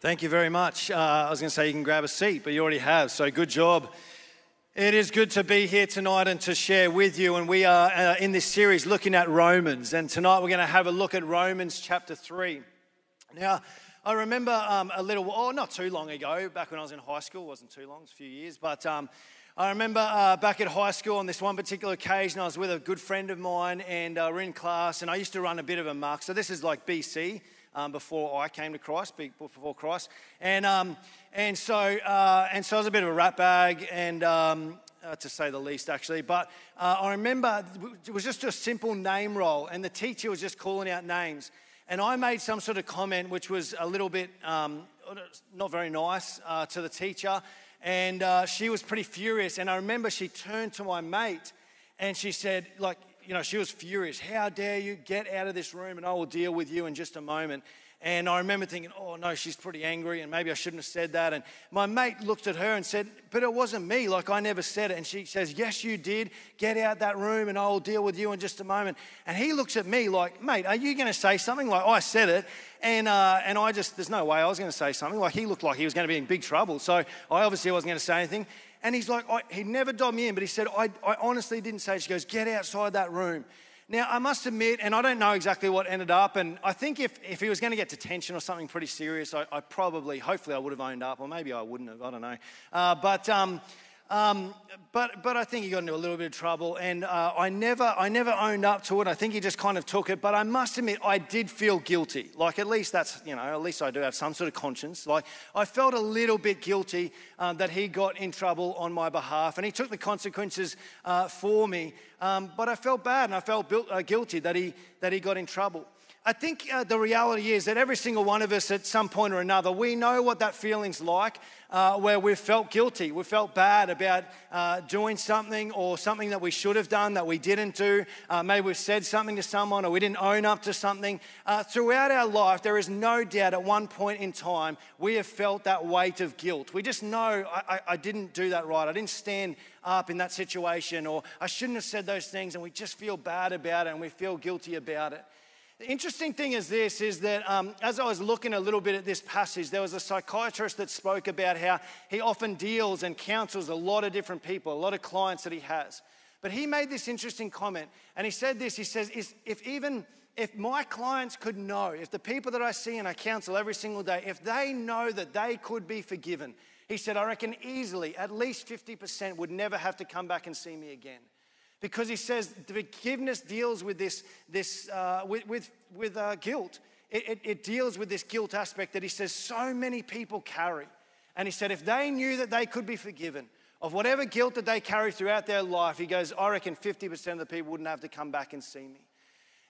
Thank you very much. Uh, I was going to say you can grab a seat, but you already have, so good job. It is good to be here tonight and to share with you. And we are uh, in this series looking at Romans. And tonight we're going to have a look at Romans chapter 3. Now, I remember um, a little, oh, not too long ago, back when I was in high school, it wasn't too long, it's a few years, but um, I remember uh, back at high school on this one particular occasion, I was with a good friend of mine and uh, we're in class, and I used to run a bit of a mark. So this is like BC um, before I came to Christ, before Christ. And, um, and, so, uh, and so I was a bit of a rat bag, and um, uh, to say the least, actually. But uh, I remember it was just a simple name roll, and the teacher was just calling out names. And I made some sort of comment which was a little bit um, not very nice uh, to the teacher. And uh, she was pretty furious. And I remember she turned to my mate and she said, like, you know, she was furious. How dare you get out of this room and I will deal with you in just a moment. And I remember thinking, oh no, she's pretty angry and maybe I shouldn't have said that. And my mate looked at her and said, but it wasn't me. Like I never said it. And she says, yes, you did. Get out that room and I will deal with you in just a moment. And he looks at me like, mate, are you going to say something? Like I said it. And, uh, and I just, there's no way I was going to say something. Like he looked like he was going to be in big trouble. So I obviously wasn't going to say anything. And he's like, he never dobbed me in, but he said, I, I honestly didn't say it. She goes, get outside that room. Now, I must admit, and I don't know exactly what ended up, and I think if, if he was going to get detention or something pretty serious, I, I probably, hopefully, I would have owned up, or maybe I wouldn't have, I don't know. Uh, but, um, um, but, but I think he got into a little bit of trouble, and uh, I, never, I never owned up to it. I think he just kind of took it. But I must admit, I did feel guilty. Like, at least that's, you know, at least I do have some sort of conscience. Like, I felt a little bit guilty um, that he got in trouble on my behalf, and he took the consequences uh, for me. Um, but I felt bad, and I felt uh, guilty that he, that he got in trouble. I think uh, the reality is that every single one of us at some point or another, we know what that feeling's like uh, where we've felt guilty. We felt bad about uh, doing something or something that we should have done that we didn't do. Uh, maybe we've said something to someone or we didn't own up to something. Uh, throughout our life, there is no doubt at one point in time we have felt that weight of guilt. We just know I, I, I didn't do that right. I didn't stand up in that situation or I shouldn't have said those things and we just feel bad about it and we feel guilty about it. The interesting thing is this is that um, as I was looking a little bit at this passage, there was a psychiatrist that spoke about how he often deals and counsels a lot of different people, a lot of clients that he has. But he made this interesting comment, and he said this he says, if even if my clients could know, if the people that I see and I counsel every single day, if they know that they could be forgiven, he said, I reckon easily at least 50% would never have to come back and see me again because he says forgiveness deals with this, this uh, with, with, with uh, guilt. It, it, it deals with this guilt aspect that he says so many people carry. And he said if they knew that they could be forgiven of whatever guilt that they carry throughout their life, he goes, I reckon 50% of the people wouldn't have to come back and see me.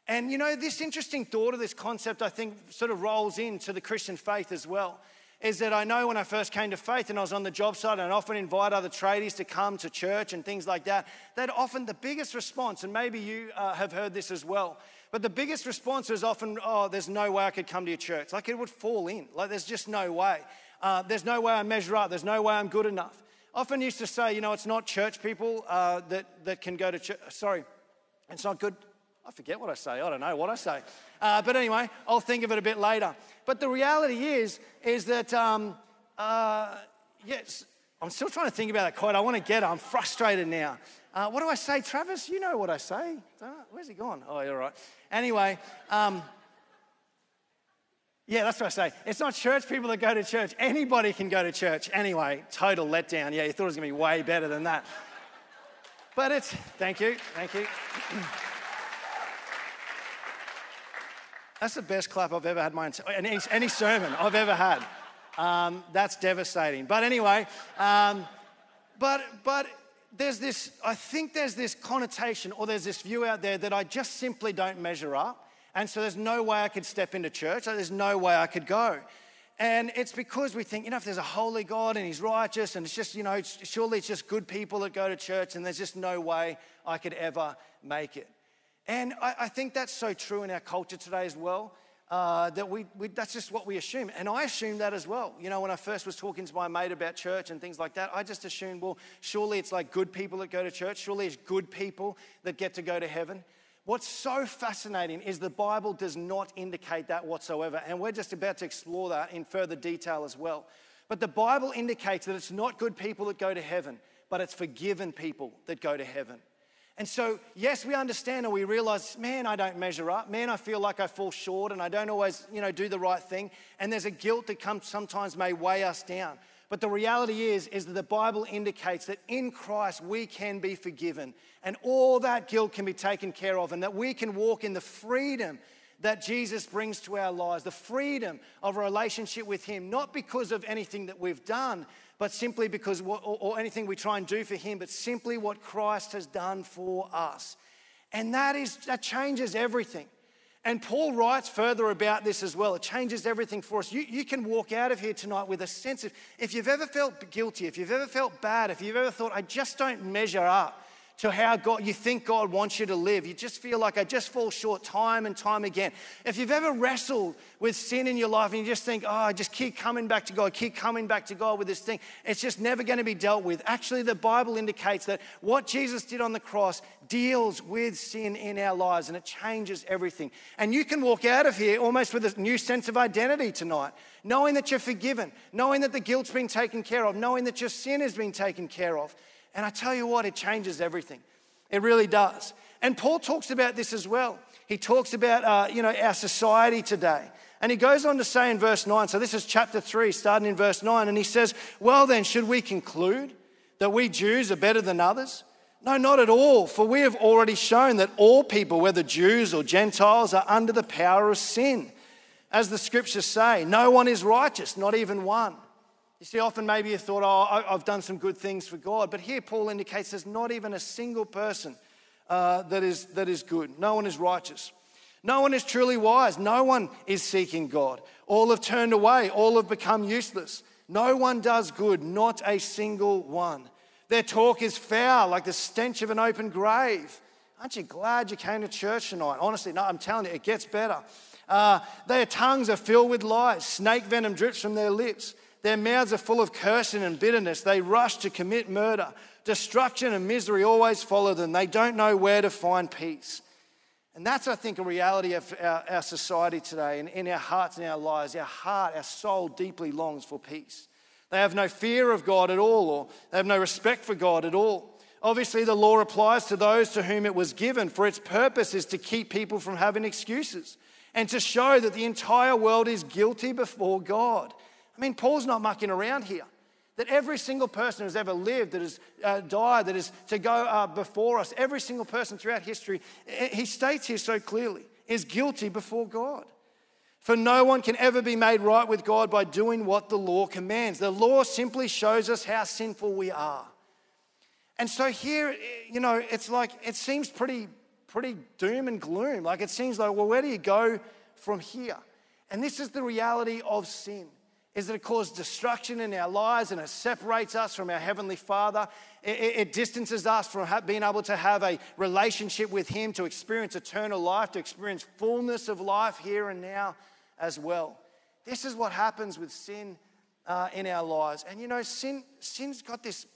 And you know, this interesting thought of this concept, I think, sort of rolls into the Christian faith as well is that I know when I first came to faith and I was on the job site and I often invite other tradies to come to church and things like that, that often the biggest response, and maybe you uh, have heard this as well, but the biggest response was often, oh, there's no way I could come to your church. Like it would fall in. Like there's just no way. Uh, there's no way I measure up. There's no way I'm good enough. Often used to say, you know, it's not church people uh, that, that can go to church. Sorry, it's not good. I forget what I say. I don't know what I say. Uh, but anyway, I'll think of it a bit later. But the reality is, is that, um, uh, yes, I'm still trying to think about that quote. I want to get it. I'm frustrated now. Uh, what do I say, Travis? You know what I say. Where's he gone? Oh, you're right. Anyway, um, yeah, that's what I say. It's not church people that go to church. Anybody can go to church. Anyway, total letdown. Yeah, you thought it was going to be way better than that. But it's, thank you, thank you. That's the best clap I've ever had my any, any sermon I've ever had. Um, that's devastating. But anyway, um, but but there's this. I think there's this connotation or there's this view out there that I just simply don't measure up, and so there's no way I could step into church. There's no way I could go. And it's because we think, you know, if there's a holy God and He's righteous, and it's just, you know, surely it's just good people that go to church, and there's just no way I could ever make it. And I, I think that's so true in our culture today as well. Uh, that we, we, that's just what we assume. And I assumed that as well. You know, when I first was talking to my mate about church and things like that, I just assumed, well, surely it's like good people that go to church. Surely it's good people that get to go to heaven. What's so fascinating is the Bible does not indicate that whatsoever. And we're just about to explore that in further detail as well. But the Bible indicates that it's not good people that go to heaven, but it's forgiven people that go to heaven. And so, yes, we understand and we realize, man, I don't measure up. Man, I feel like I fall short and I don't always, you know, do the right thing. And there's a guilt that comes sometimes may weigh us down. But the reality is, is that the Bible indicates that in Christ we can be forgiven and all that guilt can be taken care of and that we can walk in the freedom that Jesus brings to our lives, the freedom of a relationship with Him, not because of anything that we've done, but simply because, or, or anything we try and do for Him, but simply what Christ has done for us. And that is, that changes everything. And Paul writes further about this as well. It changes everything for us. You, you can walk out of here tonight with a sense of if you've ever felt guilty, if you've ever felt bad, if you've ever thought, I just don't measure up, to how God you think God wants you to live. You just feel like I just fall short time and time again. If you've ever wrestled with sin in your life and you just think, oh, I just keep coming back to God, keep coming back to God with this thing, it's just never going to be dealt with. Actually, the Bible indicates that what Jesus did on the cross deals with sin in our lives and it changes everything. And you can walk out of here almost with a new sense of identity tonight, knowing that you're forgiven, knowing that the guilt's been taken care of, knowing that your sin has been taken care of. And I tell you what, it changes everything. It really does. And Paul talks about this as well. He talks about, uh, you know, our society today. And he goes on to say in verse 9, so this is chapter 3, starting in verse 9, and he says, Well, then, should we conclude that we Jews are better than others? No, not at all, for we have already shown that all people, whether Jews or Gentiles, are under the power of sin. As the scriptures say, no one is righteous, not even one. You see, often maybe you thought, oh, I've done some good things for God. But here Paul indicates there's not even a single person uh, that, is, that is good. No one is righteous. No one is truly wise. No one is seeking God. All have turned away. All have become useless. No one does good, not a single one. Their talk is foul, like the stench of an open grave. Aren't you glad you came to church tonight? Honestly, no, I'm telling you, it gets better. Uh, their tongues are filled with lies. Snake venom drips from their lips. Their mouths are full of cursing and bitterness. They rush to commit murder. Destruction and misery always follow them. They don't know where to find peace. And that's, I think, a reality of our, our society today and in our hearts and our lives. Our heart, our soul deeply longs for peace. They have no fear of God at all, or they have no respect for God at all. Obviously, the law applies to those to whom it was given, for its purpose is to keep people from having excuses and to show that the entire world is guilty before God. I mean, Paul's not mucking around here. That every single person who's ever lived, that has uh, died, that is to go uh, before us, every single person throughout history, he states here so clearly, is guilty before God. For no one can ever be made right with God by doing what the law commands. The law simply shows us how sinful we are. And so here, you know, it's like, it seems pretty, pretty doom and gloom. Like it seems like, well, where do you go from here? And this is the reality of sin is that it causes destruction in our lives and it separates us from our Heavenly Father. It, it, distances us from being able to have a relationship with Him, to experience eternal life, to experience fullness of life here and now as well. This is what happens with sin uh, in our lives. And you know, sin, sin's got this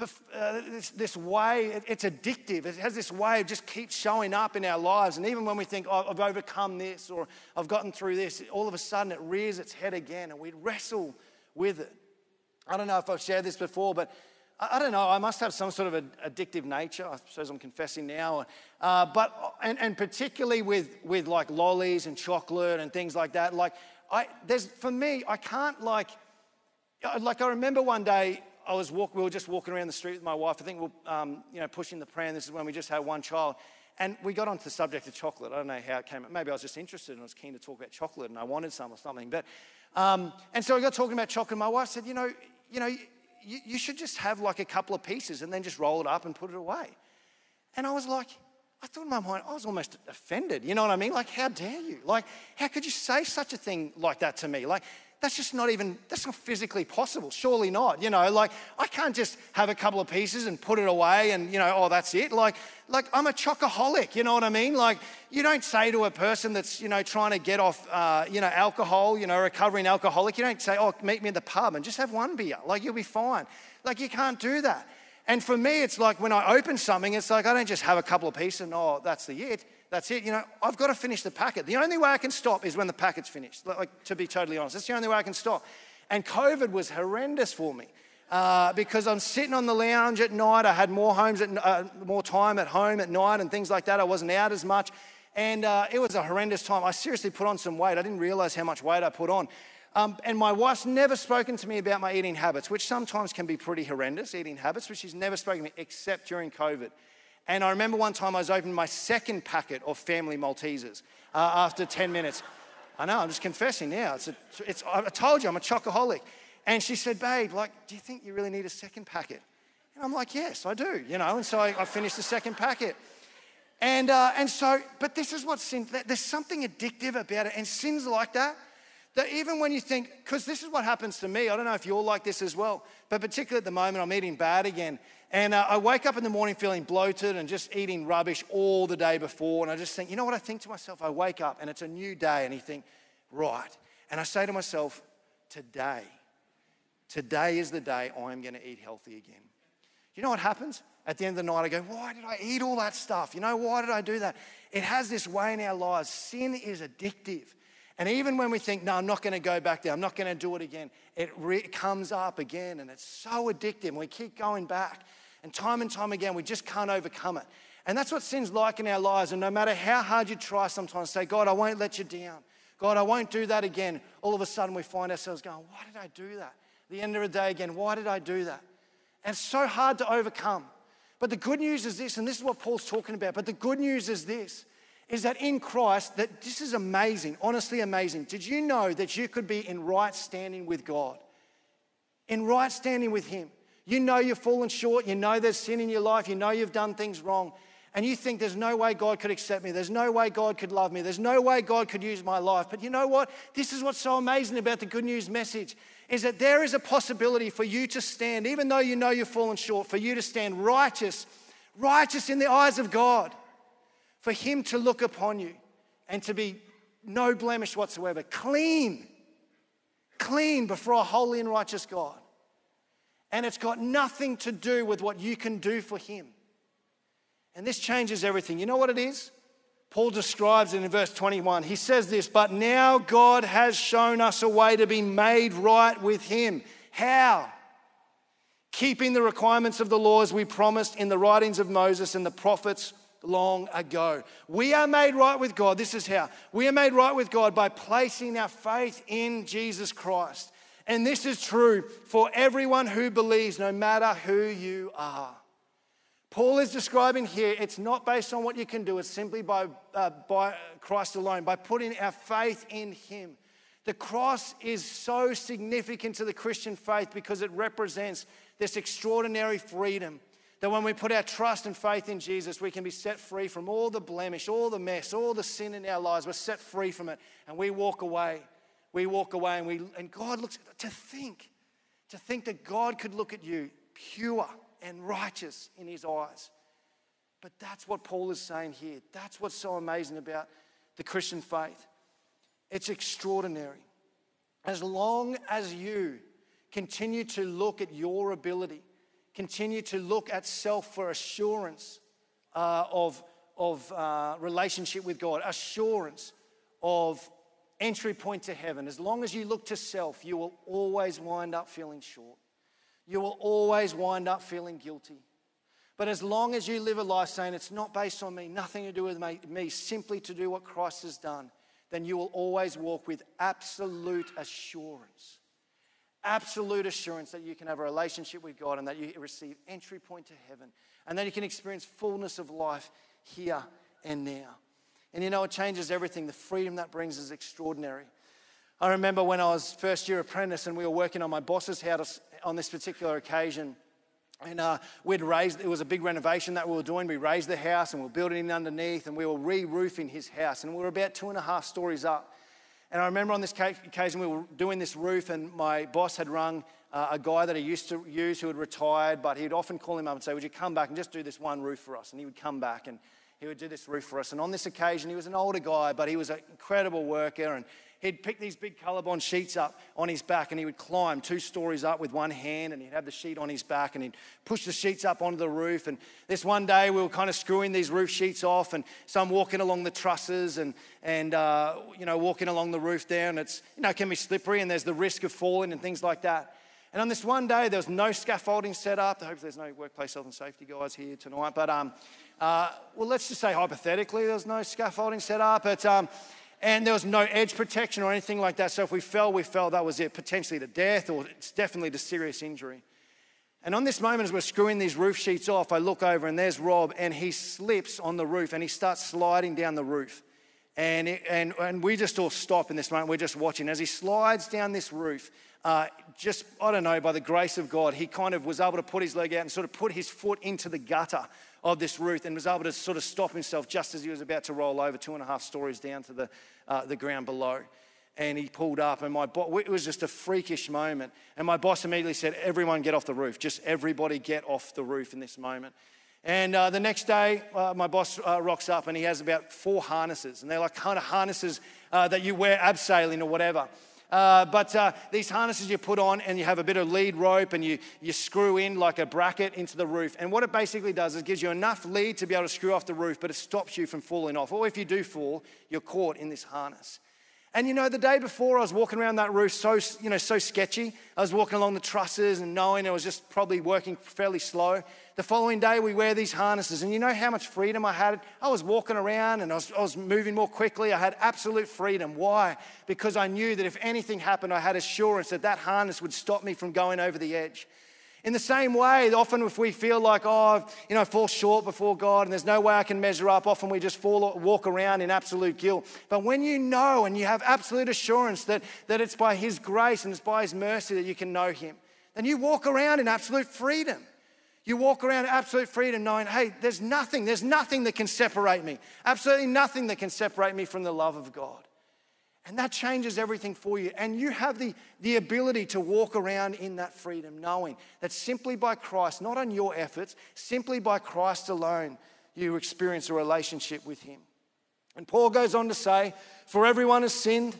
uh, this, this, way, it, it's addictive. It has this way of just keep showing up in our lives. And even when we think, oh, I've overcome this or I've gotten through this, all of a sudden it rears its head again and we wrestle with it. I don't know if I've shared this before, but I, I don't know. I must have some sort of a, addictive nature. I suppose I'm confessing now. Uh, but, and, and particularly with, with like lollies and chocolate and things like that, like, I, there's, for me, I can't like, like I remember one day I was walk, we were just walking around the street with my wife. I think we are um, you know, pushing the pram. This is when we just had one child. And we got onto the subject of chocolate. I don't know how it came. Maybe I was just interested and I was keen to talk about chocolate and I wanted some or something. But, um, and so we got talking about chocolate. My wife said, you know, you know, you, you should just have like a couple of pieces and then just roll it up and put it away. And I was like, I thought in my mind, I was almost offended. You know what I mean? Like, how dare you? Like, how could you say such a thing like that to me? Like, that's just not even, that's not physically possible. Surely not. You know, like I can't just have a couple of pieces and put it away and, you know, oh, that's it. Like, like I'm a chocoholic, you know what I mean? Like, you don't say to a person that's, you know, trying to get off, uh, you know, alcohol, you know, recovering alcoholic, you don't say, oh, meet me in the pub and just have one beer. Like, you'll be fine. Like, you can't do that. And for me, it's like when I open something, it's like I don't just have a couple of pieces and oh, that's the it. That's it. You know, I've got to finish the packet. The only way I can stop is when the packet's finished. Like, to be totally honest, that's the only way I can stop. And COVID was horrendous for me. Uh, because I'm sitting on the lounge at night. I had more homes at, uh, more time at home at night and things like that. I wasn't out as much, and uh, it was a horrendous time. I seriously put on some weight. I didn't realize how much weight I put on. Um, and my wife's never spoken to me about my eating habits, which sometimes can be pretty horrendous, eating habits, but she's never spoken to me except during COVID. And I remember one time I was opening my second packet of family Maltesers uh, after 10 minutes. I know, I'm just confessing now. It's a, it's, I told you, I'm a chocoholic. And she said, Babe, like, do you think you really need a second packet? And I'm like, Yes, I do, you know. And so I, I finished the second packet. And, uh, and so, but this is what sin, there's something addictive about it. And sins like that, that even when you think, because this is what happens to me, I don't know if you're like this as well, but particularly at the moment, I'm eating bad again. And uh, I wake up in the morning feeling bloated and just eating rubbish all the day before. And I just think, you know what I think to myself? I wake up and it's a new day, and you think, right. And I say to myself, today, today is the day I'm going to eat healthy again. You know what happens? At the end of the night, I go, why did I eat all that stuff? You know, why did I do that? It has this way in our lives. Sin is addictive. And even when we think, no, I'm not going to go back there, I'm not going to do it again, it re- comes up again and it's so addictive. We keep going back. And time and time again, we just can't overcome it. And that's what sin's like in our lives. And no matter how hard you try sometimes, say, God, I won't let you down. God, I won't do that again. All of a sudden, we find ourselves going, why did I do that? At the end of the day again, why did I do that? And it's so hard to overcome. But the good news is this, and this is what Paul's talking about. But the good news is this is that in Christ, that this is amazing, honestly amazing. Did you know that you could be in right standing with God? In right standing with Him. You know you've fallen short, you know there's sin in your life, you know you've done things wrong, and you think there's no way God could accept me, there's no way God could love me, there's no way God could use my life. But you know what? This is what's so amazing about the good news message is that there is a possibility for you to stand, even though you know you've fallen short, for you to stand righteous, righteous in the eyes of God for Him to look upon you and to be no blemish whatsoever, clean, clean before a holy and righteous God. And it's got nothing to do with what you can do for Him. And this changes everything. You know what it is? Paul describes it in verse 21. He says this, but now God has shown us a way to be made right with Him. How? Keeping the requirements of the laws we promised in the writings of Moses and the prophets long ago. We are made right with God. This is how. We are made right with God by placing our faith in Jesus Christ. And this is true for everyone who believes, no matter who you are. Paul is describing here, it's not based on what you can do, it's simply by, uh, by Christ alone, by putting our faith in Him. The cross is so significant to the Christian faith because it represents this extraordinary freedom that when we put our trust and faith in Jesus, we can be set free from all the blemish, all the mess, all the sin in our lives. We're set free from it and we walk away. We walk away and, we, and God looks, to think, to think that God could look at you pure and righteous in his eyes. But that's what Paul is saying here. That's what's so amazing about the Christian faith. It's extraordinary. As long as you continue to look at your ability, continue to look at self for assurance uh, of, of uh, relationship with God, assurance of entry point to heaven. As long as you look to self, you will always wind up feeling short. You will always wind up feeling guilty. But as long as you live a life saying it's not based on me, nothing to do with me, simply to do what Christ has done, then you will always walk with absolute assurance absolute assurance that you can have a relationship with God and that you receive entry point to heaven and that you can experience fullness of life here and now. And you know, it changes everything. The freedom that brings is extraordinary. I remember when I was first year apprentice and we were working on my boss's house on this particular occasion. And uh, we'd raised, it was a big renovation that we were doing. We raised the house and we were building it underneath and we were re roofing his house. And we were about two and a half stories up. And I remember on this occasion we were doing this roof, and my boss had rung uh, a guy that he used to use who had retired, but he'd often call him up and say, Would you come back and just do this one roof for us? And he would come back and he would do this roof for us. And on this occasion, he was an older guy, but he was an incredible worker and he'd pick these big Colorbond sheets up on his back and he would climb two stories up with one hand and he'd have the sheet on his back and he'd push the sheets up onto the roof. And this one day we were kind of screwing these roof sheets off and so I'm walking along the trusses and, and uh, you know, walking along the roof there and it's, you know, it can be slippery and there's the risk of falling and things like that. And on this one day, there was no scaffolding set up. I hope there's no workplace health and safety guys here tonight. But, um, uh, well, let's just say hypothetically, there was no scaffolding set up. But, um, and there was no edge protection or anything like that. So if we fell, we fell. That was it, potentially to death or it's definitely to serious injury. And on this moment, as we're screwing these roof sheets off, I look over and there's Rob, and he slips on the roof and he starts sliding down the roof. And, it, and, and we just all stop in this moment. We're just watching as he slides down this roof uh, just, I don't know, by the grace of God, he kind of was able to put his leg out and sort of put his foot into the gutter of this roof and was able to sort of stop himself just as he was about to roll over two and a half stories down to the, uh, the ground below. And he pulled up, and my bo- it was just a freakish moment. And my boss immediately said, Everyone get off the roof. Just everybody get off the roof in this moment. And uh, the next day, uh, my boss uh, rocks up and he has about four harnesses. And they're like kind of harnesses uh, that you wear abseiling or whatever. Uh, but uh, these harnesses you put on and you have a bit of lead rope and you, you screw in like a bracket into the roof. And what it basically does is it gives you enough lead to be able to screw off the roof, but it stops you from falling off. Or if you do fall, you're caught in this harness. And you know, the day before I was walking around that roof so, you know, so sketchy. I was walking along the trusses and knowing I was just probably working fairly slow. The following day, we wear these harnesses, and you know how much freedom I had? I was walking around and I was, I was moving more quickly. I had absolute freedom. Why? Because I knew that if anything happened, I had assurance that that harness would stop me from going over the edge. In the same way, often if we feel like, oh, you know, I fall short before God and there's no way I can measure up, often we just fall, walk around in absolute guilt. But when you know and you have absolute assurance that, that it's by His grace and it's by His mercy that you can know Him, then you walk around in absolute freedom. You walk around absolute freedom knowing, hey, there's nothing, there's nothing that can separate me. Absolutely nothing that can separate me from the love of God. And that changes everything for you. And you have the, the ability to walk around in that freedom, knowing that simply by Christ, not on your efforts, simply by Christ alone, you experience a relationship with Him. And Paul goes on to say, For everyone has sinned.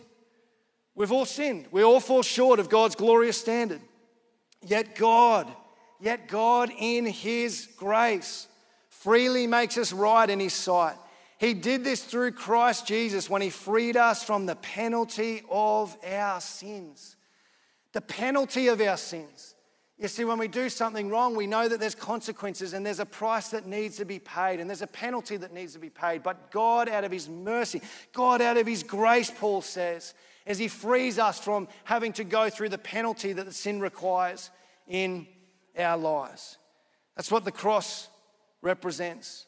We've all sinned. We all fall short of God's glorious standard. Yet God, yet God in His grace freely makes us right in His sight. He did this through Christ Jesus when He freed us from the penalty of our sins. The penalty of our sins. You see, when we do something wrong, we know that there's consequences and there's a price that needs to be paid and there's a penalty that needs to be paid. But God, out of His mercy, God, out of His grace, Paul says, as He frees us from having to go through the penalty that the sin requires in our lives. That's what the cross represents.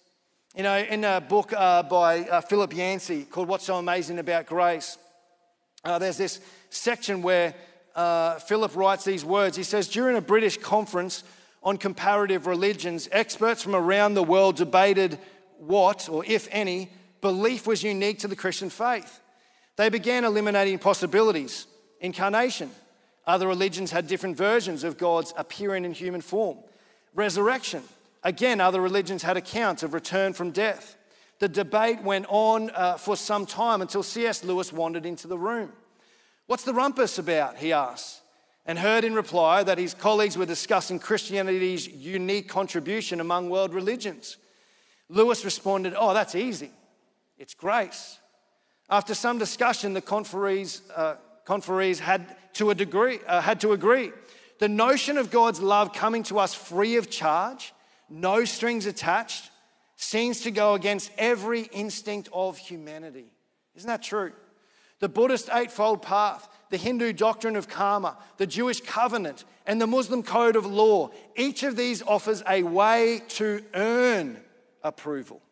You know, in a book uh, by uh, Philip Yancey called What's So Amazing About Grace, uh, there's this section where uh, Philip writes these words. He says, During a British conference on comparative religions, experts from around the world debated what, or if any, belief was unique to the Christian faith. They began eliminating possibilities. Incarnation. Other religions had different versions of God's appearing in human form. Resurrection Again, other religions had accounts of return from death. The debate went on uh, for some time until C.S. Lewis wandered into the room. What's the rumpus about? he asked, and heard in reply that his colleagues were discussing Christianity's unique contribution among world religions. Lewis responded, Oh, that's easy. It's grace. After some discussion, the conferees, uh, conferees had, to a degree, uh, had to agree. The notion of God's love coming to us free of charge no strings attached, seems to go against every instinct of humanity. Isn't that true? The Buddhist Eightfold Path, the Hindu doctrine of karma, the Jewish covenant, and the Muslim code of law, each of these offers a way to earn approval.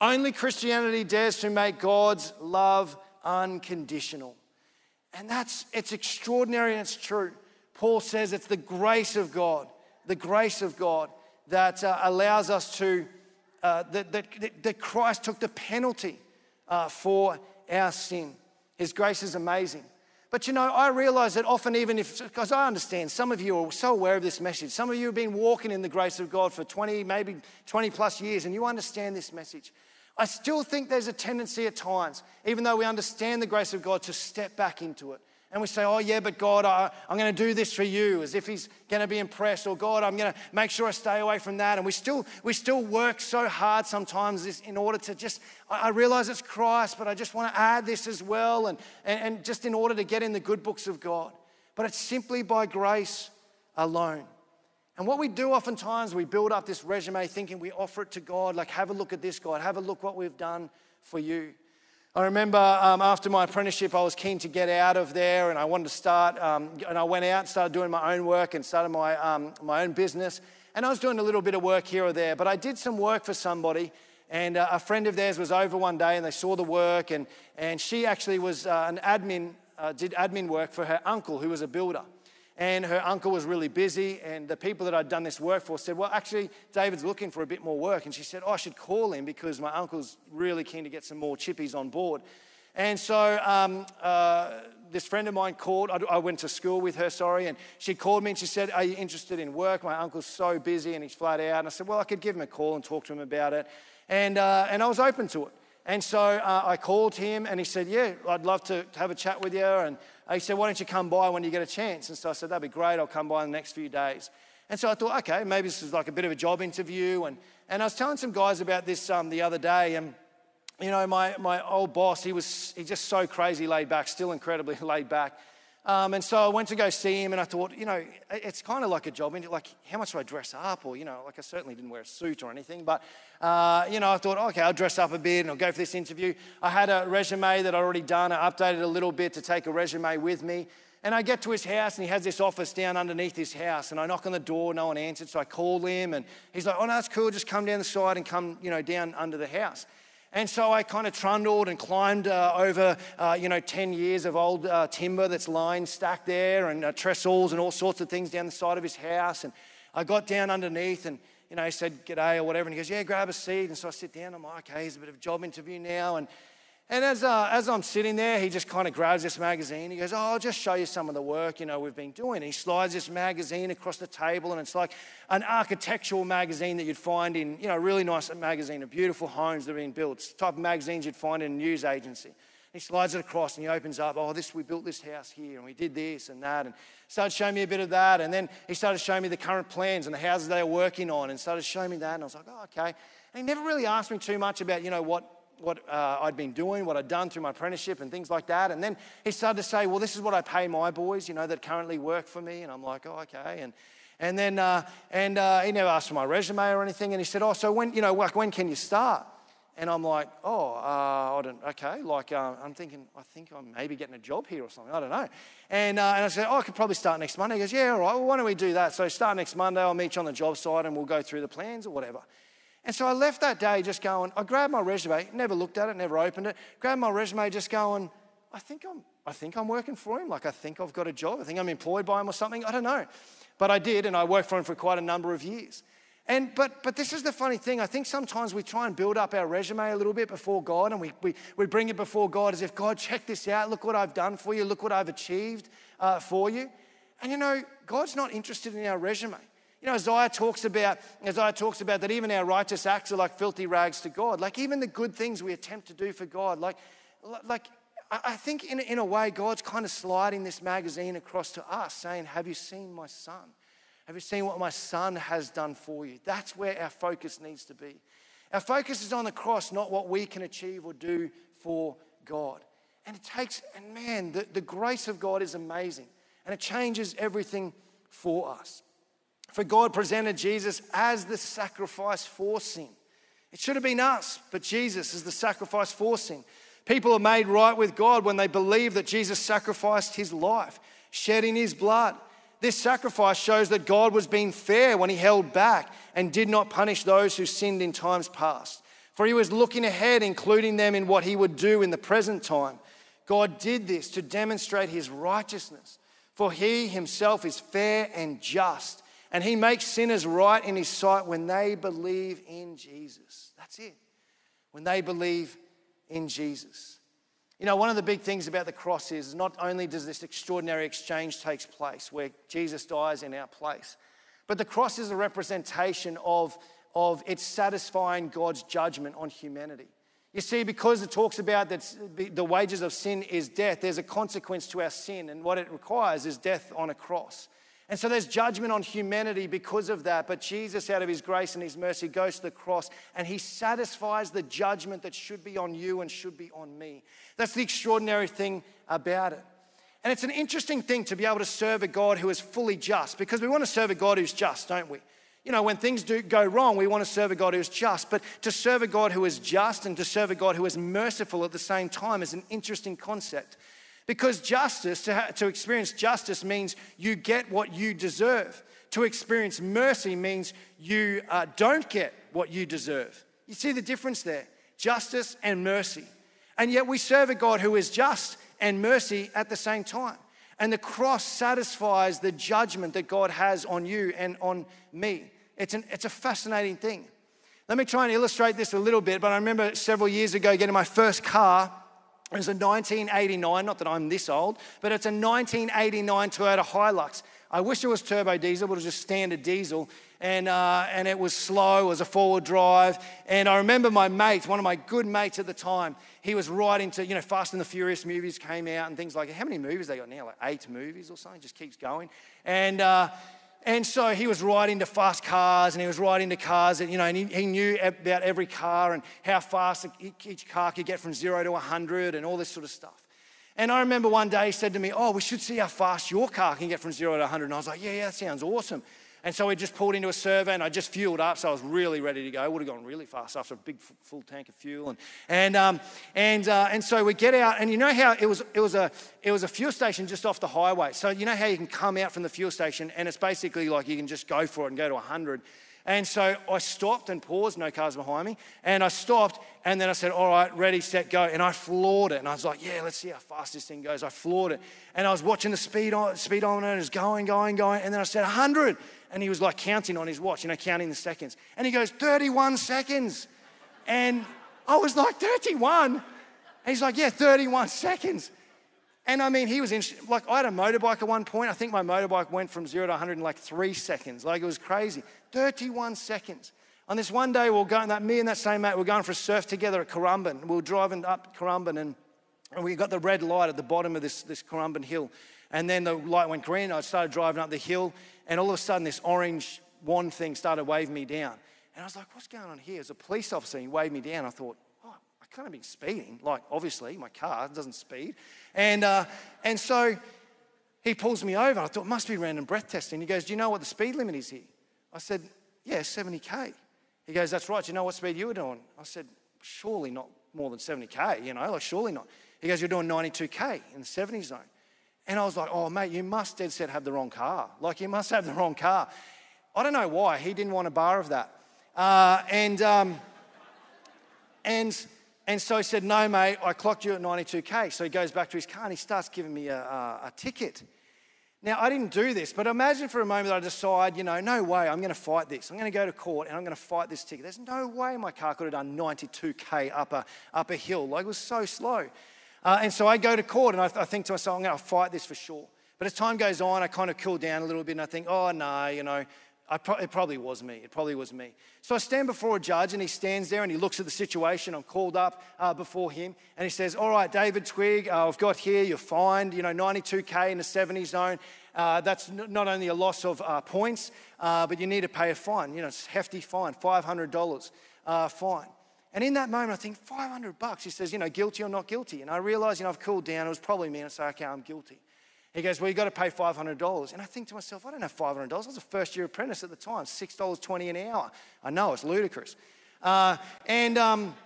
Only Christianity dares to make God's love unconditional. And that's, it's extraordinary and it's true. Paul says it's the grace of God, the grace of God that uh, allows us to, uh, that, that, that, Christ took the penalty uh, for our sin. His grace is amazing. But you know, I realize that often, even if, because I understand some of you are so aware of this message, some of you have been walking in the grace of God for 20, maybe 20 plus years, and you understand this message. I still think there's a tendency at times, even though we understand the grace of God, to step back into it. And we say, Oh, yeah, but God, I, am going to do this for you, as if He's going to be impressed, or God, I'm going to make sure I stay away from that. And we still, we still work so hard sometimes in order to just, I realize it's Christ, but I just want to add this as well, and, and, and just in order to get in the good books of God. But it's simply by grace alone. And what we do oftentimes, we build up this resume thinking we offer it to God, like, have a look at this, God, have a look what we've done for you. I remember um, after my apprenticeship, I was keen to get out of there and I wanted to start. Um, and I went out and started doing my own work and started my, um, my own business. And I was doing a little bit of work here or there, but I did some work for somebody. And uh, a friend of theirs was over one day and they saw the work. And, and she actually was uh, an admin, uh, did admin work for her uncle who was a builder and her uncle was really busy. And the people that I'd done this work for said, Well, actually, David's looking for a bit more work. And she said, oh, I should call him because my uncle's really keen to get some more chippies on board. And so um, uh, this friend of mine called. I, I went to school with her, sorry, and she called me and she said, Are you interested in work? My uncle's so busy and he's flat out. And I said, Well, I could give him a call and talk to him about it. And, uh, and I was open to it. And so uh, I called him and he said, Yeah, I'd love to have a chat with you. And he said, Why don't you come by when you get a chance? And so I said, That'd be great. I'll come by in the next few days. And so I thought, okay, maybe this is like a bit of a job interview. And, and I was telling some guys about this um, the other day. And, you know, my, my old boss, he was he just so crazy laid back, still incredibly laid back. Um, and so I went to go see him, and I thought, you know, it's kind of like a job. Interview. Like, how much do I dress up? Or, you know, like I certainly didn't wear a suit or anything, but, uh, you know, I thought, okay, I'll dress up a bit and I'll go for this interview. I had a resume that I'd already done. I updated a little bit to take a resume with me. And I get to his house, and he has this office down underneath his house. And I knock on the door, no one answered, so I call him, and he's like, "Oh no, that's cool. Just come down the side and come, you know, down under the house." And so I kind of trundled and climbed uh, over, uh, you know, 10 years of old uh, timber that's lying stacked there and uh, trestles and all sorts of things down the side of his house. And I got down underneath and, you know, he said, G'day or whatever. And he goes, Yeah, grab a seat. And so I sit down. I'm like, Okay, here's a bit of a job interview now. And and as, uh, as I'm sitting there, he just kind of grabs this magazine. He goes, Oh, I'll just show you some of the work, you know, we've been doing. And he slides this magazine across the table, and it's like an architectural magazine that you'd find in, you know, a really nice magazine of beautiful homes that have been built. It's type of magazines you'd find in a news agency. He slides it across and he opens up, oh, this we built this house here and we did this and that and started showing me a bit of that. And then he started showing me the current plans and the houses they were working on and started showing me that. And I was like, oh, okay. And he never really asked me too much about, you know, what what uh, I'd been doing, what I'd done through my apprenticeship and things like that. And then he started to say, well, this is what I pay my boys, you know, that currently work for me. And I'm like, oh, okay. And, and then, uh, and uh, he never asked for my resume or anything. And he said, oh, so when, you know, like, when can you start? And I'm like, oh, uh, I don't, okay. Like, uh, I'm thinking, I think I'm maybe getting a job here or something. I don't know. And, uh, and I said, oh, I could probably start next Monday. He goes, yeah, all right. Well, why don't we do that? So start next Monday. I'll meet you on the job site and we'll go through the plans or whatever. And so I left that day just going, I grabbed my resume, never looked at it, never opened it, grabbed my resume just going, I think I'm, I think I'm working for him. Like, I think I've got a job. I think I'm employed by him or something. I don't know. But I did, and I worked for him for quite a number of years. And, but, but this is the funny thing. I think sometimes we try and build up our resume a little bit before God, and we, we, we bring it before God as if, God, check this out. Look what I've done for you. Look what I've achieved uh, for you. And you know, God's not interested in our resume. You know, Isaiah talks about, Isaiah talks about that even our righteous acts are like filthy rags to God. Like even the good things we attempt to do for God. Like, like I think in, in a way, God's kind of sliding this magazine across to us, saying, Have you seen my son? Have you seen what my son has done for you? That's where our focus needs to be. Our focus is on the cross, not what we can achieve or do for God. And it takes, and man, the, the grace of God is amazing. And it changes everything for us. For God presented Jesus as the sacrifice for sin. It should have been us, but Jesus is the sacrifice for sin. People are made right with God when they believe that Jesus sacrificed his life, shedding his blood. This sacrifice shows that God was being fair when he held back and did not punish those who sinned in times past. For he was looking ahead, including them in what he would do in the present time. God did this to demonstrate his righteousness, for he himself is fair and just and he makes sinners right in his sight when they believe in Jesus. That's it. When they believe in Jesus. You know, one of the big things about the cross is not only does this extraordinary exchange takes place where Jesus dies in our place, but the cross is a representation of, of it satisfying God's judgment on humanity. You see, because it talks about that the wages of sin is death, there's a consequence to our sin, and what it requires is death on a cross. And so there's judgment on humanity because of that. But Jesus, out of his grace and his mercy, goes to the cross and he satisfies the judgment that should be on you and should be on me. That's the extraordinary thing about it. And it's an interesting thing to be able to serve a God who is fully just because we want to serve a God who's just, don't we? You know, when things do go wrong, we want to serve a God who is just. But to serve a God who is just and to serve a God who is merciful at the same time is an interesting concept. Because justice, to, ha- to experience justice means you get what you deserve. To experience mercy means you uh, don't get what you deserve. You see the difference there justice and mercy. And yet we serve a God who is just and mercy at the same time. And the cross satisfies the judgment that God has on you and on me. It's, an, it's a fascinating thing. Let me try and illustrate this a little bit, but I remember several years ago getting my first car. It was a 1989, not that I'm this old, but it's a 1989 Toyota Hilux. I wish it was turbo diesel, but it was just standard diesel. And, uh, and it was slow, it was a forward drive. And I remember my mate, one of my good mates at the time, he was right into, you know, Fast and the Furious movies came out and things like How many movies they got now? Like eight movies or something, just keeps going. And, uh, and so he was right into fast cars and he was right into cars, and, you know, and he, he knew about every car and how fast each car could get from zero to 100 and all this sort of stuff. And I remember one day he said to me, Oh, we should see how fast your car can get from zero to 100. And I was like, Yeah, yeah, that sounds awesome. And so we just pulled into a survey and I just fueled up, so I was really ready to go. I would have gone really fast after a big full tank of fuel. And, and, um, and, uh, and so we get out, and you know how it was, it, was a, it was a fuel station just off the highway. So you know how you can come out from the fuel station and it's basically like you can just go for it and go to 100. And so I stopped and paused, no cars behind me. And I stopped and then I said, All right, ready, set, go. And I floored it. And I was like, Yeah, let's see how fast this thing goes. I floored it. And I was watching the speed on, speedometer and it was going, going, going. And then I said, 100. And he was like counting on his watch, you know, counting the seconds. And he goes, 31 seconds. And I was like, 31? And he's like, Yeah, 31 seconds. And I mean, he was in, like, I had a motorbike at one point. I think my motorbike went from zero to 100 in like three seconds. Like, it was crazy. 31 seconds. On this one day, we are going, that me and that same mate, we are going for a surf together at Currumbin. We're driving up Currumbin and, and we got the red light at the bottom of this, this Currumbin hill. And then the light went green. I started driving up the hill, and all of a sudden, this orange wand thing started waving me down. And I was like, what's going on here? As a police officer, he waved me down. I thought, oh, I kind of been speeding. Like, obviously, my car doesn't speed. And, uh, and so he pulls me over. I thought, must be random breath testing. He goes, Do you know what the speed limit is here? I said, Yeah, 70K. He goes, That's right. Do you know what speed you were doing? I said, Surely not more than 70K, you know, like, surely not. He goes, You're doing 92K in the 70 zone. And I was like, Oh, mate, you must dead set have the wrong car. Like, you must have the wrong car. I don't know why. He didn't want a bar of that. Uh, and, um, and and so he said, No, mate, I clocked you at 92K. So he goes back to his car and he starts giving me a, a, a ticket. Now, I didn't do this, but imagine for a moment I decide, you know, no way, I'm going to fight this. I'm going to go to court and I'm going to fight this ticket. There's no way my car could have done 92K up a, up a hill. Like, it was so slow. Uh, and so I go to court and I, I think to myself, I'm going to fight this for sure. But as time goes on, I kind of cool down a little bit and I think, oh, no, you know, Pro- it probably was me. It probably was me. So I stand before a judge and he stands there and he looks at the situation. I'm called up uh, before him and he says, All right, David Twigg, uh, I've got here, you're fined, you know, 92K in the 70 zone. Uh, that's n- not only a loss of uh, points, uh, but you need to pay a fine. You know, it's a hefty fine, $500 uh, fine. And in that moment, I think, 500 bucks. He says, you know, guilty or not guilty. And I realize, you know, I've cooled down. It was probably me. And I say, okay, I'm guilty. He goes, Well, you've got to pay $500. And I think to myself, I don't have $500. I was a first year apprentice at the time, $6.20 an hour. I know, it's ludicrous. Uh, and, um,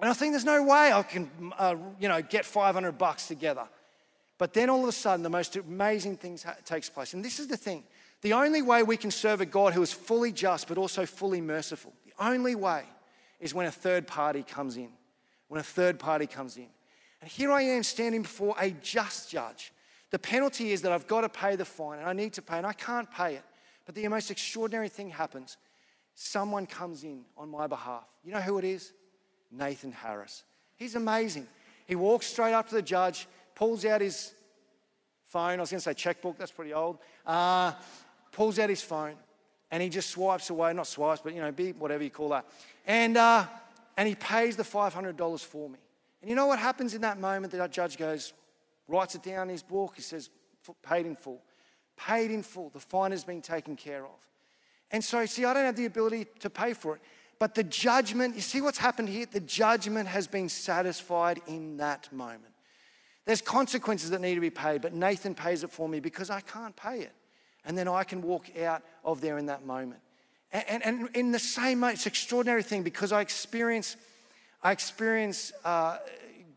and I think there's no way I can, uh, you know, get 500 bucks together. But then all of a sudden, the most amazing thing ha- takes place. And this is the thing the only way we can serve a God who is fully just but also fully merciful, the only way is when a third party comes in. When a third party comes in. And here I am standing before a just judge the penalty is that I've got to pay the fine and I need to pay and I can't pay it. But the most extraordinary thing happens. Someone comes in on my behalf. You know who it is? Nathan Harris. He's amazing. He walks straight up to the judge, pulls out his phone. I was going to say checkbook, that's pretty old. Uh, pulls out his phone and he just swipes away, not swipes, but you know, beep, whatever you call that. And uh, and he pays the $500 for me. And you know what happens in that moment? The judge goes, writes it down in his book. He says, paid in full. Paid in full. The fine has been taken care of. And so, see, I don't have the ability to pay for it. But the judgment, you see what's happened here? The judgment has been satisfied in that moment. There's consequences that need to be paid, but Nathan pays it for me because I can't pay it. And then I can walk out of there in that moment. And, and, and in the same way, it's an extraordinary thing because I experience, I experience uh,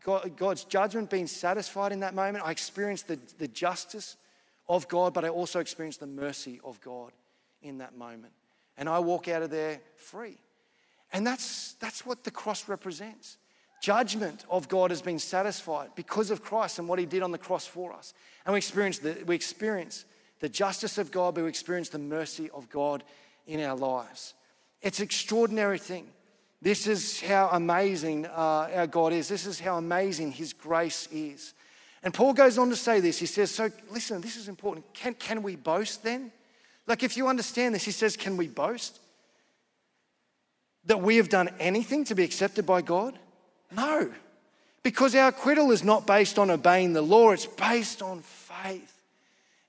God, God's judgment being satisfied in that moment. I experience the, the justice of God, but I also experience the mercy of God in that moment. And I walk out of there free. And that's, that's what the cross represents. Judgment of God has been satisfied because of Christ and what he did on the cross for us. And we experience the, we experience the justice of God, but we experience the mercy of God in our lives. It's an extraordinary thing. This is how amazing uh, our God is. This is how amazing his grace is. And Paul goes on to say this. He says, So listen, this is important. Can, can we boast then? Like, if you understand this, he says, Can we boast? that we have done anything to be accepted by God? No. Because our acquittal is not based on obeying the law, it's based on faith.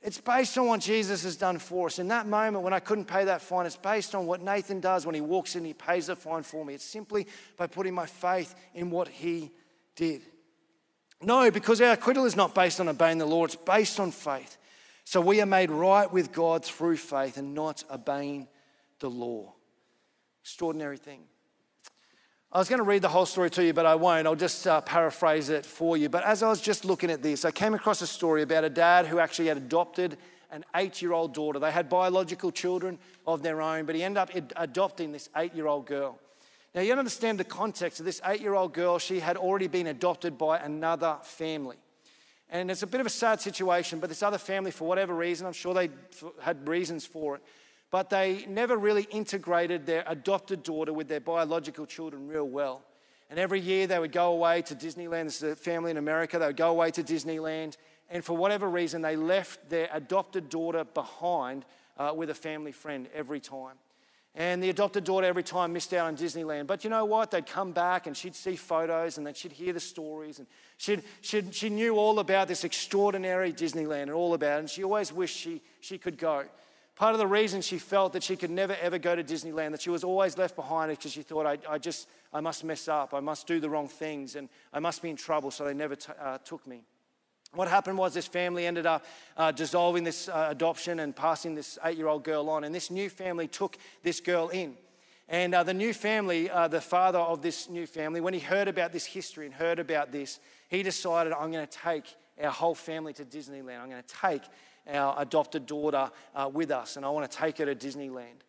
It's based on what Jesus has done for us. In that moment when I couldn't pay that fine, it's based on what Nathan does when he walks in, he pays the fine for me. It's simply by putting my faith in what he did. No, because our acquittal is not based on obeying the law, it's based on faith. So we are made right with God through faith and not obeying the law. Extraordinary thing. I was going to read the whole story to you, but I won't. I'll just uh, paraphrase it for you. But as I was just looking at this, I came across a story about a dad who actually had adopted an eight year old daughter. They had biological children of their own, but he ended up ad- adopting this eight year old girl. Now, you understand the context of this eight year old girl, she had already been adopted by another family. And it's a bit of a sad situation, but this other family, for whatever reason, I'm sure they had reasons for it, but they never really integrated their adopted daughter with their biological children real well. And every year they would go away to Disneyland. This is a family in America. They would go away to Disneyland. And for whatever reason, they left their adopted daughter behind uh, with a family friend every time. And the adopted daughter every time missed out on Disneyland. But you know what? They'd come back and she'd see photos and then she'd hear the stories. And she'd, she'd, she knew all about this extraordinary Disneyland and all about it. And she always wished she, she could go. Part of the reason she felt that she could never ever go to Disneyland, that she was always left behind, is because she thought, I, I, just, I must mess up, I must do the wrong things, and I must be in trouble, so they never t- uh, took me. What happened was this family ended up uh, dissolving this uh, adoption and passing this eight year old girl on, and this new family took this girl in. And uh, the new family, uh, the father of this new family, when he heard about this history and heard about this, he decided, I'm going to take our whole family to Disneyland. I'm going to take our adopted daughter uh, with us, and I want to take her to Disneyland.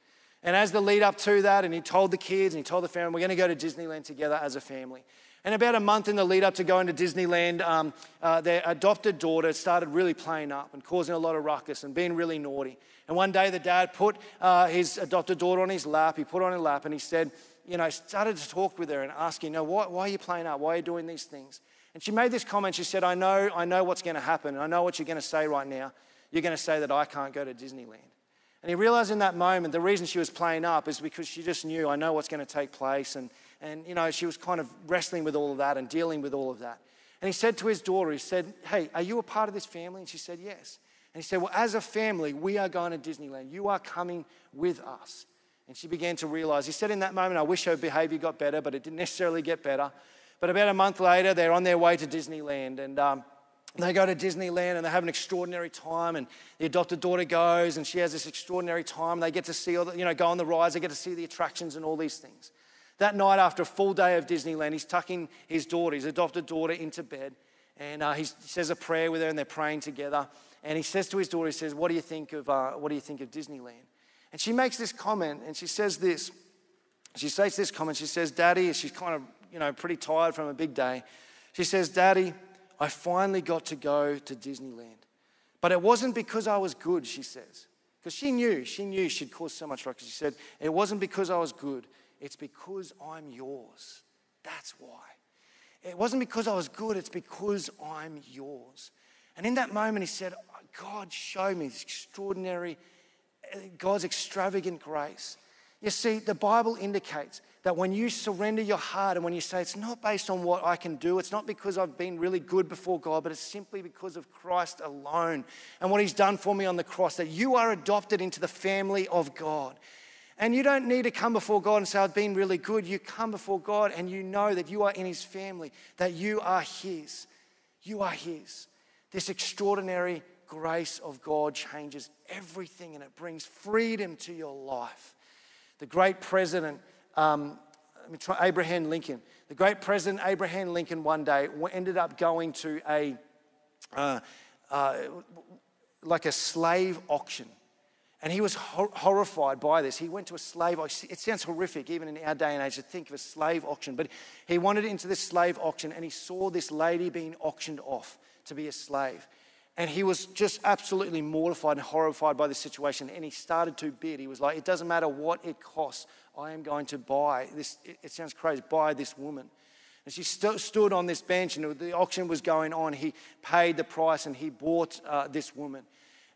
And as the lead up to that, and he told the kids and he told the family, we're going to go to Disneyland together as a family. And about a month in the lead up to going to Disneyland, um, uh, their adopted daughter started really playing up and causing a lot of ruckus and being really naughty. And one day the dad put uh, his adopted daughter on his lap, he put her on her lap, and he said, you know, started to talk with her and ask, you know, why, why are you playing up? Why are you doing these things? And she made this comment. She said, I know, I know what's going to happen. I know what you're going to say right now you're going to say that I can't go to Disneyland. And he realized in that moment the reason she was playing up is because she just knew, I know what's going to take place. And, and, you know, she was kind of wrestling with all of that and dealing with all of that. And he said to his daughter, he said, Hey, are you a part of this family? And she said, Yes. And he said, Well, as a family, we are going to Disneyland. You are coming with us. And she began to realize, he said in that moment, I wish her behavior got better, but it didn't necessarily get better. But about a month later, they're on their way to Disneyland. And um, they go to Disneyland and they have an extraordinary time, and the adopted daughter goes and she has this extraordinary time. They get to see all the, you know, go on the rides, they get to see the attractions and all these things. That night, after a full day of Disneyland, he's tucking his daughter, his adopted daughter, into bed, and uh, he says a prayer with her, and they're praying together. And he says to his daughter, he says, "What do you think of uh, What do you think of Disneyland?" And she makes this comment, and she says this. She says this comment. She says, "Daddy," she's kind of you know pretty tired from a big day. She says, "Daddy." I finally got to go to Disneyland. But it wasn't because I was good, she says. Because she knew, she knew she'd cause so much ruckus. She said, It wasn't because I was good, it's because I'm yours. That's why. It wasn't because I was good, it's because I'm yours. And in that moment, he said, God, show me this extraordinary, uh, God's extravagant grace You see, the Bible indicates that when you surrender your heart and when you say, it's not based on what I can do, it's not because I've been really good before God, but it's simply because of Christ alone and what He's done for me on the cross, that you are adopted into the family of God. And you don't need to come before God and say, I've been really good. You come before God and you know that you are in His family, that you are His. You are His. This extraordinary grace of God changes everything and it brings freedom to your life the great president, um, try, Abraham Lincoln, the great president Abraham Lincoln one day ended up going to a, uh, uh, like a slave auction. And he was hor- horrified by this. He went to a slave auction. It sounds horrific, even in our day and age, to think of a slave auction. But he wandered into this slave auction and he saw this lady being auctioned off to be a slave. And he was just absolutely mortified and horrified by the situation. And he started to bid. He was like, It doesn't matter what it costs, I am going to buy this. It sounds crazy, buy this woman. And she st- stood on this bench, and the auction was going on. He paid the price and he bought uh, this woman.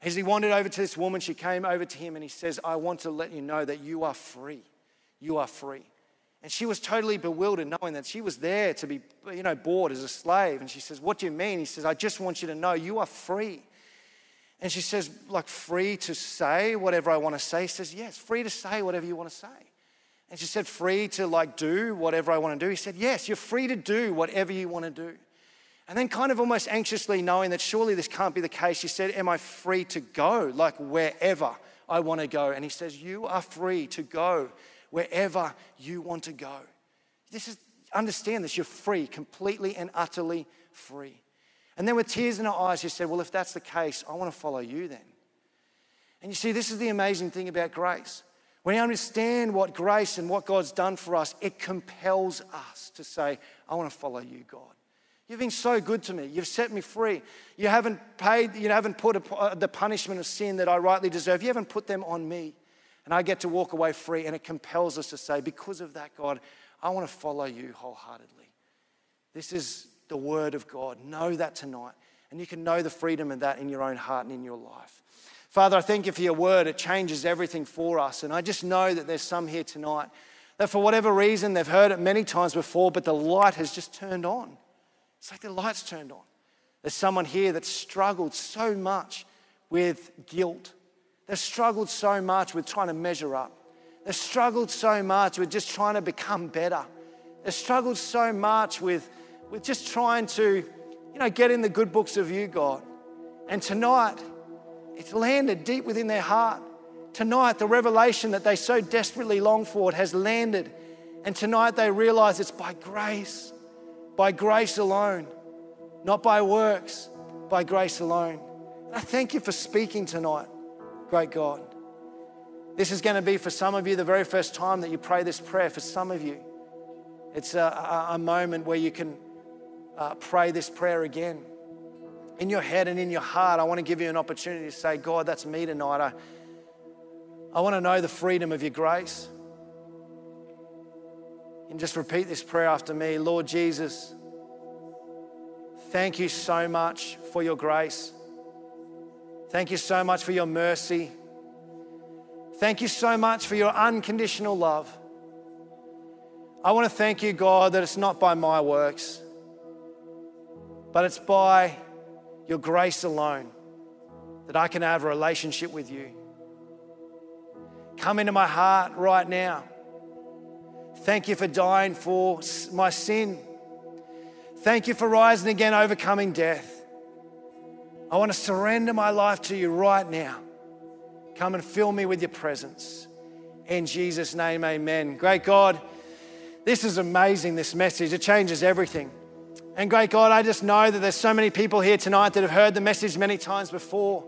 As he wandered over to this woman, she came over to him and he says, I want to let you know that you are free. You are free. And she was totally bewildered knowing that she was there to be, you know, bought as a slave. And she says, What do you mean? He says, I just want you to know you are free. And she says, like, free to say whatever I want to say. He says, yes, free to say whatever you want to say. And she said, free to like do whatever I want to do. He said, yes, you're free to do whatever you want to do. And then, kind of almost anxiously knowing that surely this can't be the case, she said, Am I free to go, like wherever I want to go? And he says, You are free to go wherever you want to go. This is, understand this, you're free, completely and utterly free. And then with tears in her eyes, she said, Well, if that's the case, I want to follow you then. And you see, this is the amazing thing about grace. When you understand what grace and what God's done for us, it compels us to say, I want to follow you, God. You've been so good to me. You've set me free. You haven't paid, you haven't put uh, the punishment of sin that I rightly deserve. You haven't put them on me and I get to walk away free. And it compels us to say, because of that, God, I want to follow you wholeheartedly. This is the word of God. Know that tonight. And you can know the freedom of that in your own heart and in your life. Father, I thank you for your word. It changes everything for us. And I just know that there's some here tonight that for whatever reason they've heard it many times before, but the light has just turned on. It's like the light's turned on. There's someone here that struggled so much with guilt They've struggled so much with trying to measure up. They've struggled so much with just trying to become better. They've struggled so much with, with just trying to, you know, get in the good books of you, God. And tonight, it's landed deep within their heart. Tonight, the revelation that they so desperately long for has landed. And tonight, they realize it's by grace, by grace alone, not by works, by grace alone. And I thank you for speaking tonight great God. This is going to be for some of you the very first time that you pray this prayer. For some of you, it's a, a, moment where you can uh, pray this prayer again. In your head and in your heart, I want to give you an opportunity to say, God, that's me tonight. I, I want to know the freedom of your grace. And just repeat this prayer after me Lord Jesus, thank you so much for your grace. Thank you so much for your mercy. Thank you so much for your unconditional love. I want to thank you, God, that it's not by my works, but it's by your grace alone that I can have a relationship with you. Come into my heart right now. Thank you for dying for my sin. Thank you for rising again, overcoming death. I want to surrender my life to you right now. Come and fill me with your presence. In Jesus' name, amen. Great God, this is amazing, this message. It changes everything. And great God, I just know that there's so many people here tonight that have heard the message many times before.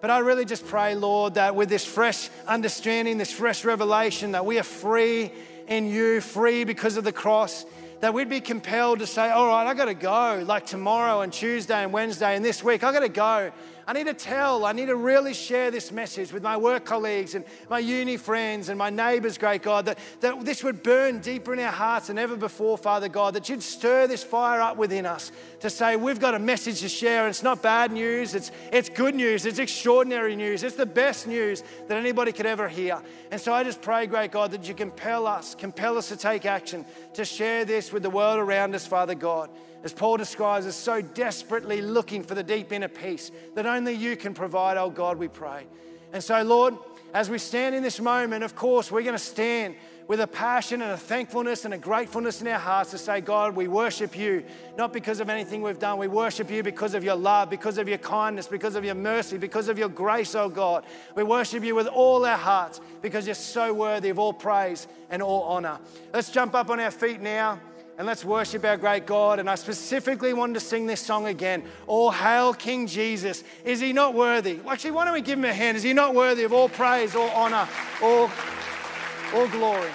But I really just pray, Lord, that with this fresh understanding, this fresh revelation, that we are free in you, free because of the cross that we'd be compelled to say, all right, I got to go, like tomorrow and Tuesday and Wednesday and this week, I got to go. I need to tell, I need to really share this message with my work colleagues and my uni friends and my neighbors, great God, that, that this would burn deeper in our hearts than ever before, Father God, that you'd stir this fire up within us to say, we've got a message to share. It's not bad news, it's, it's good news, it's extraordinary news, it's the best news that anybody could ever hear. And so I just pray, great God, that you compel us, compel us to take action, to share this with the world around us, Father God as Paul describes, us, so desperately looking for the deep inner peace that only you can provide, oh God, we pray. And so, Lord, as we stand in this moment, of course, we're going to stand with a passion and a thankfulness and a gratefulness in our hearts to say, God, we worship you, not because of anything we've done. We worship you because of your love, because of your kindness, because of your mercy, because of your grace, oh God. We worship you with all our hearts because you're so worthy of all praise and all honor. Let's jump up on our feet now and let's worship our great God. And I specifically wanted to sing this song again. All hail King Jesus. Is he not worthy? Actually, why don't we give him a hand? Is he not worthy of all praise, all honor, all, all glory?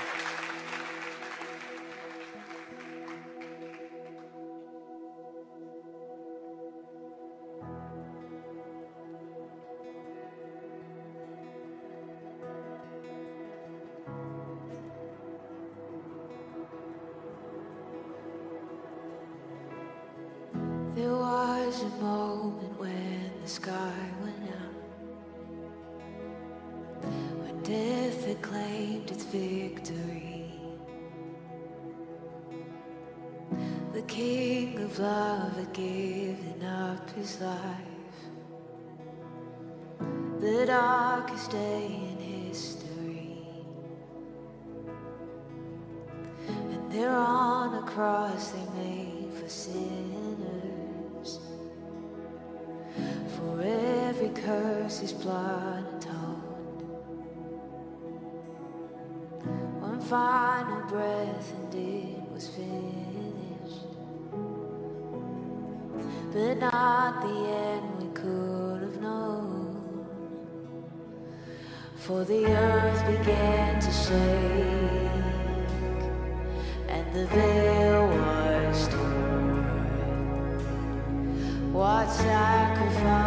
What sacrifice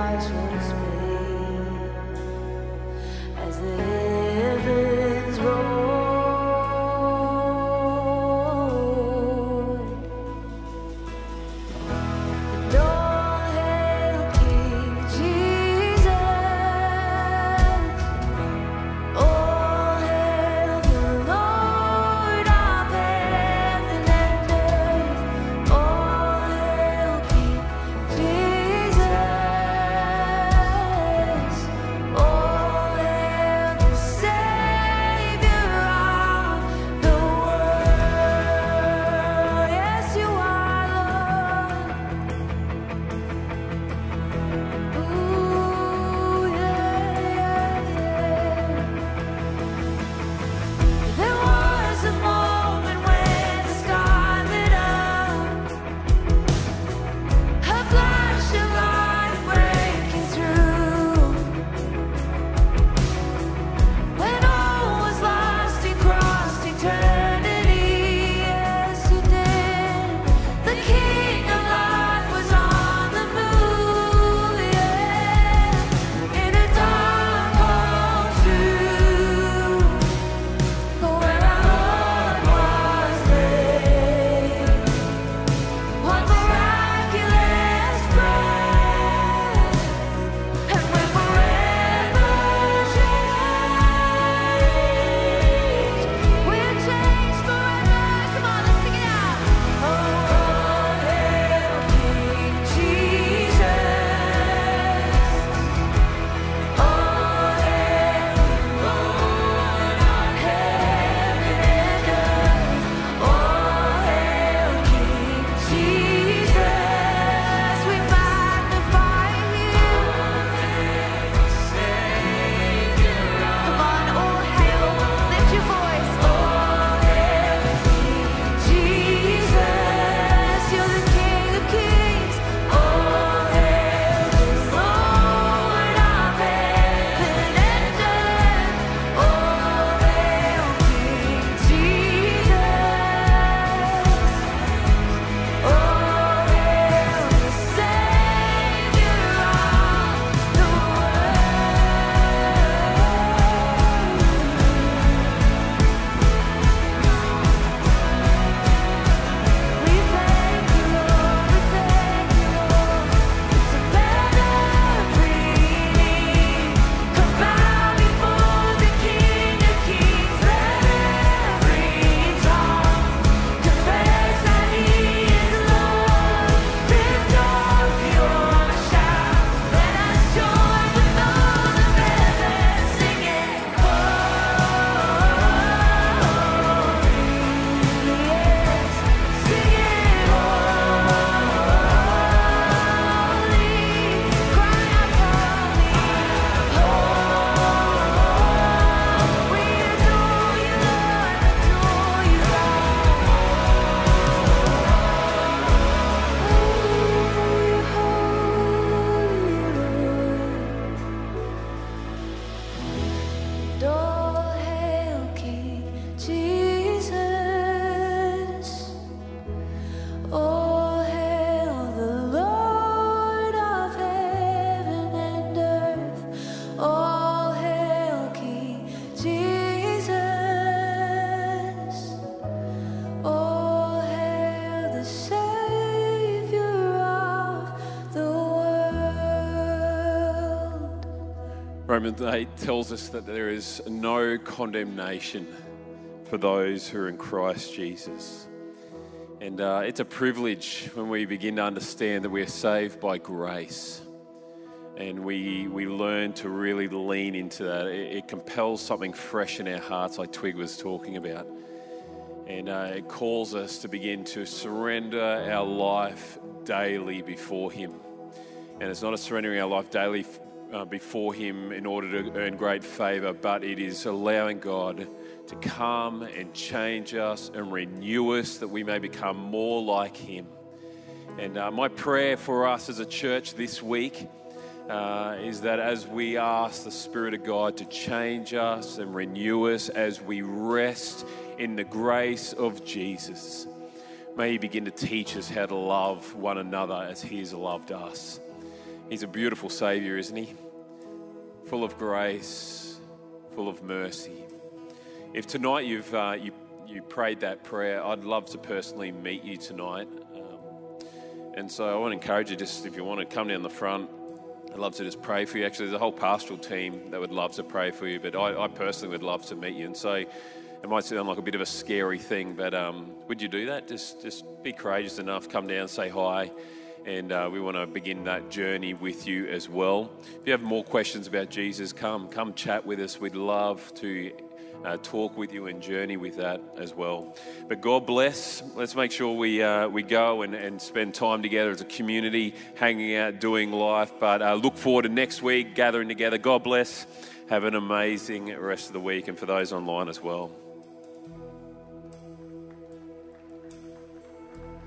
Romans 8 tells us that there is no condemnation for those who are in Christ Jesus. And uh, it's a privilege when we begin to understand that we are saved by grace. And we, we learn to really lean into that. It, it compels something fresh in our hearts, like Twigg was talking about. And uh, it calls us to begin to surrender our life daily before Him. And it's not a surrendering our life daily uh, before Him in order to earn great favor, but it is allowing God to come and change us and renew us that we may become more like Him. And uh, my prayer for us as a church this week uh, is that as we ask the Spirit of God to change us and renew us as we rest in the grace of Jesus, may He begin to teach us how to love one another as He has loved us. He's a beautiful Savior, isn't He? full of grace, full of mercy. If tonight you've uh, you, you prayed that prayer, I'd love to personally meet you tonight. Um, and so I want to encourage you just if you want to come down the front, I'd love to just pray for you. Actually, there's a whole pastoral team that would love to pray for you, but I, I personally would love to meet you. And so it might sound like a bit of a scary thing, but um, would you do that? Just just be courageous enough, come down, say hi and uh, we want to begin that journey with you as well. If you have more questions about Jesus, come come chat with us. We'd love to uh, talk with you and journey with that as well. But God bless. Let's make sure we uh, we go and, and spend time together as a community, hanging out, doing life. But uh, look forward to next week gathering together. God bless. Have an amazing rest of the week, and for those online as well.